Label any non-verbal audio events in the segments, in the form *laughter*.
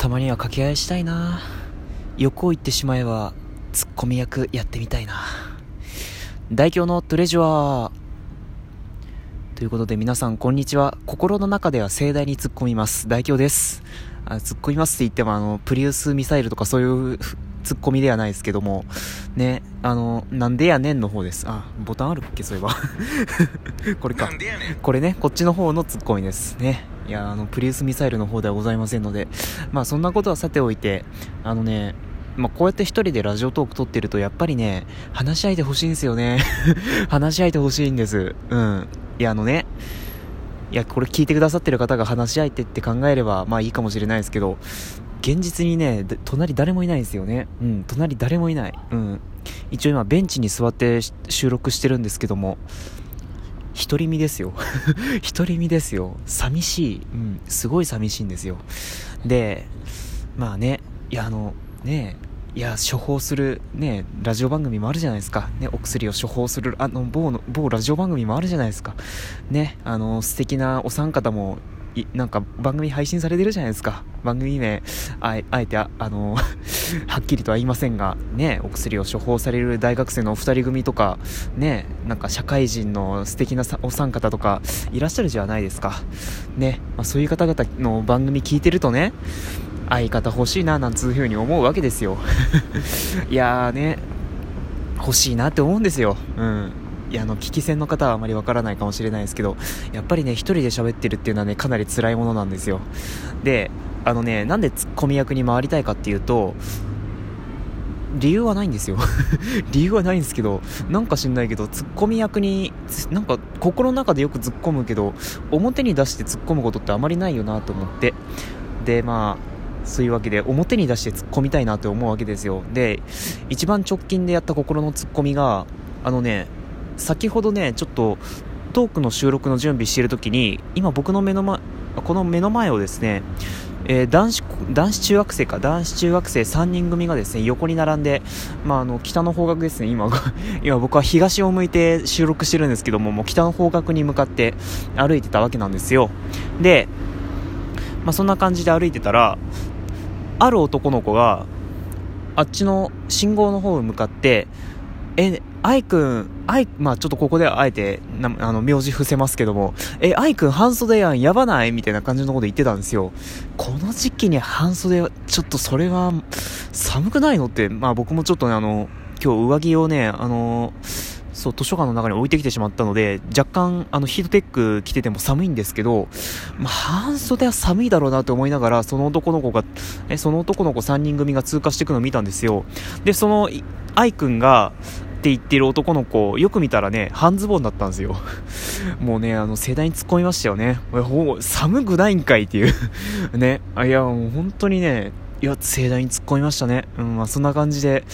たまには掛け合いしたいな横を言ってしまえばツッコミ役やってみたいな大凶のトレジュアーということで皆さんこんにちは心の中では盛大に突っ込みます大凶ですあ突っ込みますって言ってもあのプリウスミサイルとかそういうツッコミではないですけども、ね、あの、なんでやねんの方です。あ、ボタンあるっけ、そういえば。*laughs* これか。これね、こっちの方のツッコミです。ね。いや、あの、プリウスミサイルの方ではございませんので、まあそんなことはさておいて、あのね、まあ、こうやって一人でラジオトーク撮ってると、やっぱりね、話し合いてほしいんですよね。*laughs* 話し合いてほしいんです。うん。いや、あのね、いや、これ聞いてくださってる方が話し相手って考えれば、まあいいかもしれないですけど、現実にね、隣誰もいないんですよね。うん、隣誰もいない。うん。一応今ベンチに座って収録してるんですけども、独り身ですよ。*laughs* 独り身ですよ。寂しい。うん、すごい寂しいんですよ。で、まあね、いや、あの、ねいや、処方する、ね、ラジオ番組もあるじゃないですか。ね、お薬を処方する、あの、某の、某ラジオ番組もあるじゃないですか。ね、あの、素敵なお三方もいなんか番組配信されてるじゃないですか。番組名、あえてあ、あの *laughs* はっきりとは言いませんが、ね、お薬を処方される大学生のお二人組とか、ね、なんか社会人の素敵なお三方とかいらっしゃるじゃないですか。ね、まあ、そういう方々の番組聞いてるとね、相方欲しいな、なんつう風に思うわけですよ。*laughs* いやーね、欲しいなって思うんですよ。うん。いやあの聞き戦の方はあまりわからないかもしれないですけどやっぱりね1人で喋ってるっていうのはねかなり辛いものなんですよ。であのねなんでツッコミ役に回りたいかっていうと理由はないんですよ。*laughs* 理由はないんですけどなんか知んないけどツッコミ役になんか心の中でよく突っ込むけど表に出して突っ込むことってあまりないよなと思って。でまあそういうわけで表に出して突っ込みたいなって思うわけですよ。で一番直近でやった心のツッコミがあのね先ほどね、ちょっとトークの収録の準備している時に、今僕の目の前、この目の前をですね、えー、男子男子中学生か男子中学生3人組がですね横に並んで、まあ、あの北の方角ですね今 *laughs* 今僕は東を向いて収録してるんですけどももう北の方角に向かって歩いてたわけなんですよ。で、まあ、そんな感じで歩いてたらある男の子があっちの信号の方に向かってえ愛くん、愛、まあちょっとここではあえて、なあの、名字伏せますけども、え、愛くん半袖やん、やばないみたいな感じのこと言ってたんですよ。この時期に半袖、ちょっとそれは、寒くないのって、まあ僕もちょっとね、あの、今日上着をね、あの、そう、図書館の中に置いてきてしまったので、若干、あの、ヒートテック着てても寒いんですけど、まあ、半袖は寒いだろうなと思いながら、その男の子が、え、その男の子3人組が通過していくのを見たんですよ。で、その、愛くんが、って言ってる男の子、よく見たらね、半ズボンだったんですよ。*laughs* もうね、あの、世代に突っ込みましたよね。寒くないんかいっていう *laughs* ね。あ、いや、もう本当にね、いや、盛大に突っ込みましたね。うん、まあそんな感じで、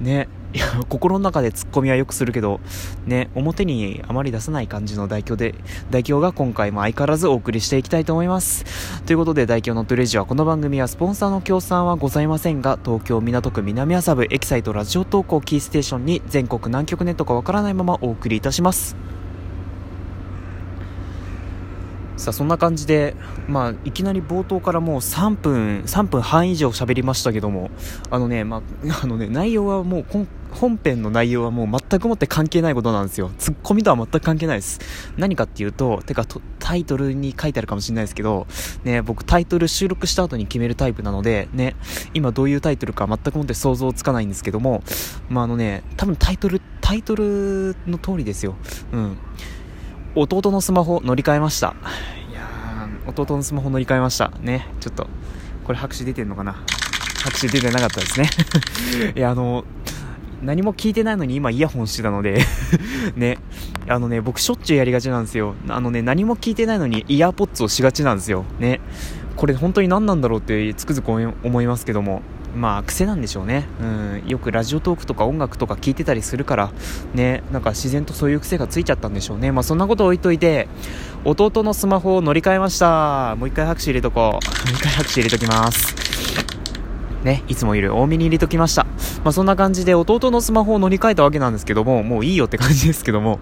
ね、いや、心の中で突っ込みはよくするけど、ね、表にあまり出さない感じの代表で、代表が今回も相変わらずお送りしていきたいと思います。ということで、代表のトレジはこの番組はスポンサーの協賛はございませんが、東京港区南麻布エキサイトラジオ投稿キーステーションに全国南極ネットかわからないままお送りいたします。さあそんな感じで、まあ、いきなり冒頭からもう3分、3分半以上喋りましたけども、あのね、まあ、*laughs* あのね、内容はもう本編の内容はもう全くもって関係ないことなんですよ。ツッコミとは全く関係ないです。何かっていうと、てかタイトルに書いてあるかもしれないですけど、ね、僕タイトル収録した後に決めるタイプなので、ね、今どういうタイトルか全くもって想像つかないんですけども、まあ、あのね、多分タイトル、タイトルの通りですよ。うん。弟のスマホ乗り換えました。いや弟のスマホ乗り換えました。ね、ちょっと、これ拍手出てんのかな？拍手出てなかったですね。*laughs* いや、あの、何も聞いてないのに今イヤホンしてたので *laughs* ね、あのね、僕しょっちゅうやりがちなんですよ。あのね、何も聞いてないのにイヤーポッツをしがちなんですよ。ね。これ本当に何なんだろうってつくづく思いますけども。まあ癖なんでしょうね、うん、よくラジオトークとか音楽とか聞いてたりするから。ね。なんか自然とそういう癖がついちゃったんでしょうね。まあそんなこと置いといて弟のスマホを乗り換えました。もう一回拍手入れとこう。もう一回拍手入れときます。ね、いつもいる。多めに入れときました。まあそんな感じで弟のスマホを乗り換えたわけなんですけども、もういいよって感じですけども、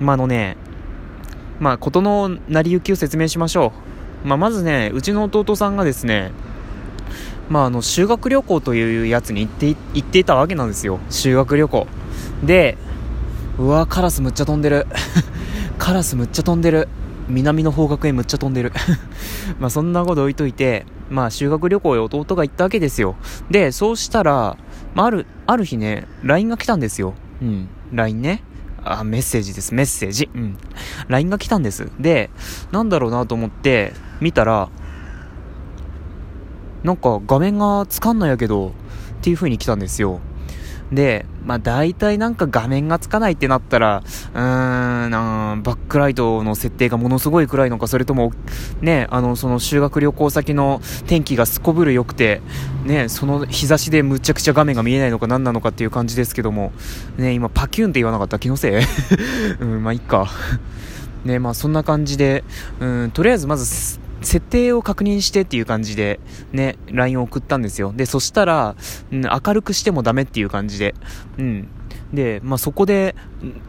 まああのね、まあ事の成り行きを説明しましょう。まあまずね、うちの弟さんがですね、まあ、あの修学旅行というやつに行って行っていたわけなんですよ。修学旅行。でうわカラスむっちゃ飛んでる。*laughs* カラスむっちゃ飛んでる。南の方角へむっちゃ飛んでる。*laughs* まあそんなこと置いといてまあ修学旅行へ弟が行ったわけですよ。でそうしたら、まあ、あるある日ね LINE が来たんですよ。うん。LINE ね。あ、メッセージです、メッセージ。うん。LINE が来たんです。で、なんだろうなと思って、見たら、なんか画面がつかんのやけど、っていう風に来たんですよ。で、まあ大体なんか画面がつかないってなったら、うーん、なバックライトの設定がものすごい暗いのか、それとも、ね、あの、その修学旅行先の天気がすこぶる良くて、ね、その日差しでむちゃくちゃ画面が見えないのか何なのかっていう感じですけども、ね、今パキュンって言わなかった気のせい？*laughs* うん、まあいっか。ね、まあそんな感じで、うん、とりあえずまず、設定を確認してっていう感じで、ね、LINE を送ったんですよ。で、そしたら、うん、明るくしてもダメっていう感じで、うん。で、まあ、そこで、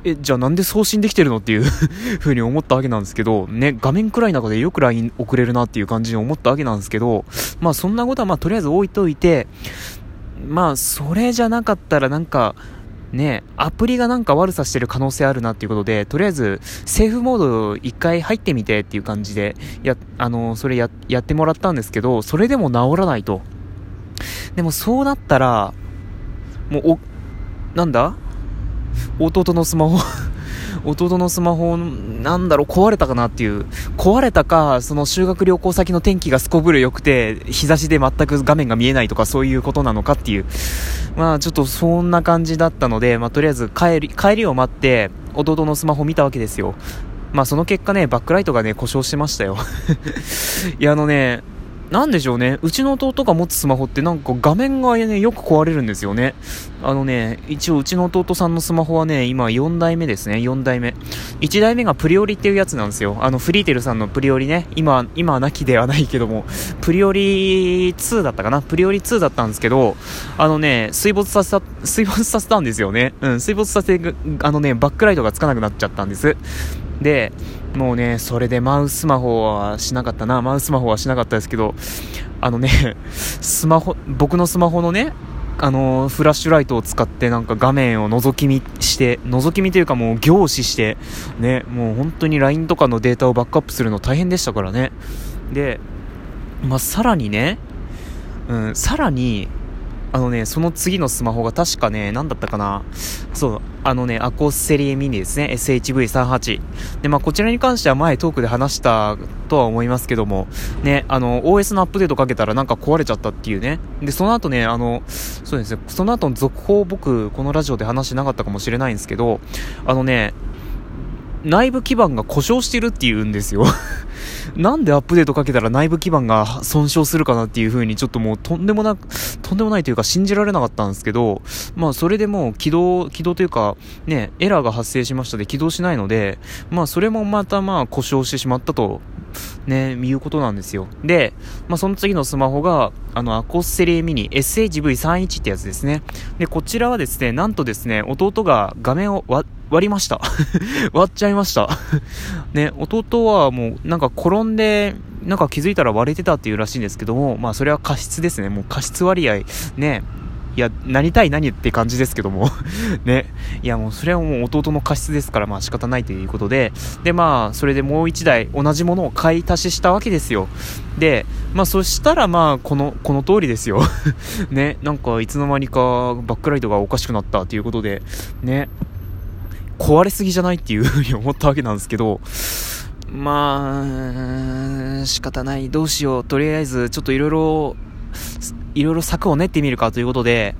え、じゃあなんで送信できてるのっていう *laughs* 風に思ったわけなんですけど、ね、画面暗い中でよく LINE 送れるなっていう感じに思ったわけなんですけど、まあ、そんなことはまあ、とりあえず置いといて、まあ、それじゃなかったらなんか、ね、アプリがなんか悪さしてる可能性あるなっていうことで、とりあえず、セーフモード一回入ってみてっていう感じで、や、あの、それや、やってもらったんですけど、それでも治らないと。でもそうなったら、もう、お、なんだ？弟のスマホ弟のスマホ、なんだろう、壊れたかなっていう。壊れたか、その修学旅行先の天気がすこぶる良くて、日差しで全く画面が見えないとかそういうことなのかっていう。まあちょっとそんな感じだったので、まあとりあえず帰り、帰りを待って、弟のスマホ見たわけですよ。まあその結果ね、バックライトがね、故障してましたよ。*laughs* いやあのね、なんでしょうね。うちの弟が持つスマホってなんか画面がね、よく壊れるんですよね。あのね、一応うちの弟さんのスマホはね、今4代目ですね、4代目。1代目がプリオリっていうやつなんですよ。あの、フリーテルさんのプリオリね。今、今は亡きではないけども、プリオリ2だったかな？プリオリ2だったんですけど、あのね、水没させた、水没させたんですよね。うん、水没させて、あのね、バックライトがつかなくなっちゃったんです。で、もうね、それでマウススマホはしなかったな。マウススマホはしなかったですけど、あのね、スマホ、僕のスマホのね、あのフラッシュライトを使ってなんか画面を覗き見して、覗き見というかもう凝視して、ね、もう本当に LINE とかのデータをバックアップするの大変でしたからね。で、まあ、さらにね、うん、さらに、あのね、その次のスマホが確かね、何だったかな。そう、あのね、アコースセリエミニですね。SHV38。で、まあ、こちらに関しては前トークで話したとは思いますけども、ね、あの、OS のアップデートかけたらなんか壊れちゃったっていうね。で、その後ね、あの、そうですね、その後の続報僕、このラジオで話してなかったかもしれないんですけど、あのね、内部基盤が故障してるっていうんですよなんでアップデートかけたら内部基盤が損傷するかなっていう風にちょっともうとんでもなく、とんでもないというか信じられなかったんですけど、まあそれでもう起動、起動というかね、エラーが発生しましたで起動しないので、まあそれもまたまあ故障してしまったとね、いうことなんですよ。で、まあ、その次のスマホが、あの、アコッセリーミニ SHV31 ってやつですね。で、こちらはですね、なんとですね、弟が画面を割りました。*laughs* 割っちゃいました。*laughs* ね、弟はもう、なんか転んで、なんか気づいたら割れてたっていうらしいんですけども、まあそれは過失ですね。もう過失割合、ね、いや、なりたい何って感じですけども *laughs* ね。いや、もうそれはもう弟の過失ですから、まあ仕方ないということで、で、まあ、それでもう一台同じものを買い足ししたわけですよ。で、まあそしたらまあ、この、この通りですよ *laughs* ね。なんか、いつの間にかバックライトがおかしくなったということで、ね。壊れすぎじゃないっていうふうに思ったわけなんですけど、まあ、仕方ない。どうしよう。とりあえず、ちょっといろいろ、いろいろ策を練ってみるかということで、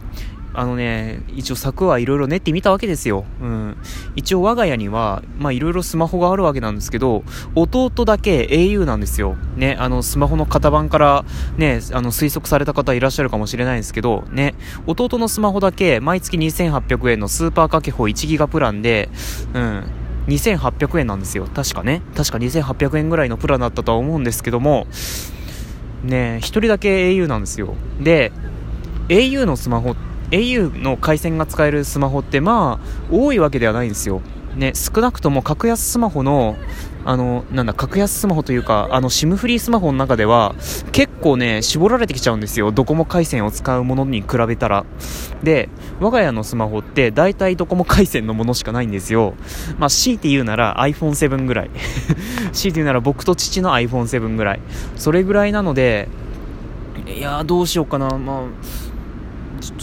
あのね、一応策はいろいろ練ってみたわけですよ。うん。一応我が家には、まあいろいろスマホがあるわけなんですけど、弟だけ au なんですよ。ね、あのスマホの型番からね、あの推測された方いらっしゃるかもしれないんですけど、ね、弟のスマホだけ毎月2800円のスーパーかけホ1ギガプランで、うん。2800円なんですよ。確かね。確か2800円ぐらいのプランだったとは思うんですけども、ね、一人だけ au なんですよ。で、au のスマホ、au の回線が使えるスマホってまあ、多いわけではないんですよ。ね、少なくとも格安スマホの、あの、なんだ、格安スマホというか、あの、SIM フリースマホの中では、結構ね、絞られてきちゃうんですよ。ドコモ回線を使うものに比べたら。で、我が家のスマホって、大体ドコモ回線のものしかないんですよ。まあ、強いて言うなら iPhone7 ぐらい。*laughs* 強いて言うなら僕と父の iPhone7 ぐらい。それぐらいなので、いやどうしようかな。まあ、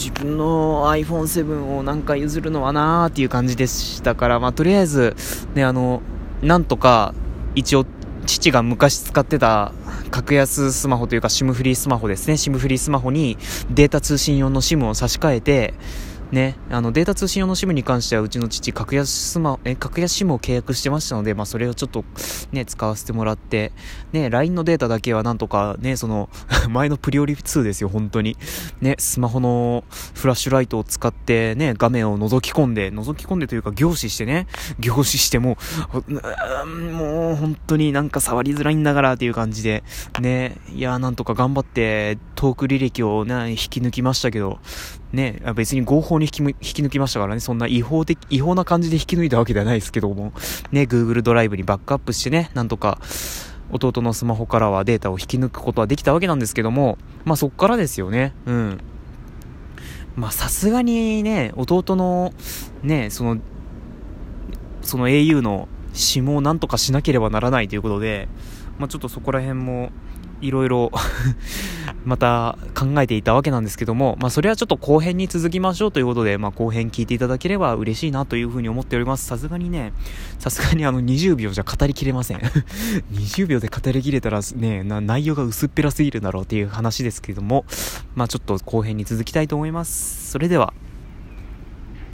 自分の iPhone7 をなんか譲るのはなーっていう感じでしたから、まあ、とりあえず、ね、あの、なんとか、一応、父が昔使ってた格安スマホというか SIM フリースマホですね。SIM フリースマホにデータ通信用の SIM を差し替えて、ね、あのデータ通信用の SIM に関してはうちの父格安スマえ格安 SIM を契約してましたので、まあ、それをちょっと、ね、使わせてもらって、ね、LINE のデータだけはなんとか、ね、その *laughs* 前のプリオリ2ですよ、本当に。ね、スマホのフラッシュライトを使って、ね、画面を覗き込んで、覗き込んでというか凝視してね、凝視しても、もう本当になんか触りづらいんだからっていう感じで、ね、いや、なんとか頑張ってトーク履歴をね、引き抜きましたけど、ね、別に合法に引き抜きましたからね、そんな違法的、違法な感じで引き抜いたわけではないですけども、ね、Google ドライブにバックアップしてね、なんとか、弟のスマホからはデータを引き抜くことはできたわけなんですけども、まあそっからですよね、うん。まあさすがにね、弟の、ね、その、その au の SIM をなんとかしなければならないということで、まあちょっとそこら辺も、いろいろまた考えていたわけなんですけども、まあそれはちょっと後編に続きましょうということで、まあ後編聞いていただければ嬉しいなというふうに思っております。さすがにね、さすがにあの20秒じゃ語りきれません。*laughs* 20秒で語りきれたらね、内容が薄っぺらすぎるだろうっていう話ですけども、まあちょっと後編に続きたいと思います。それでは。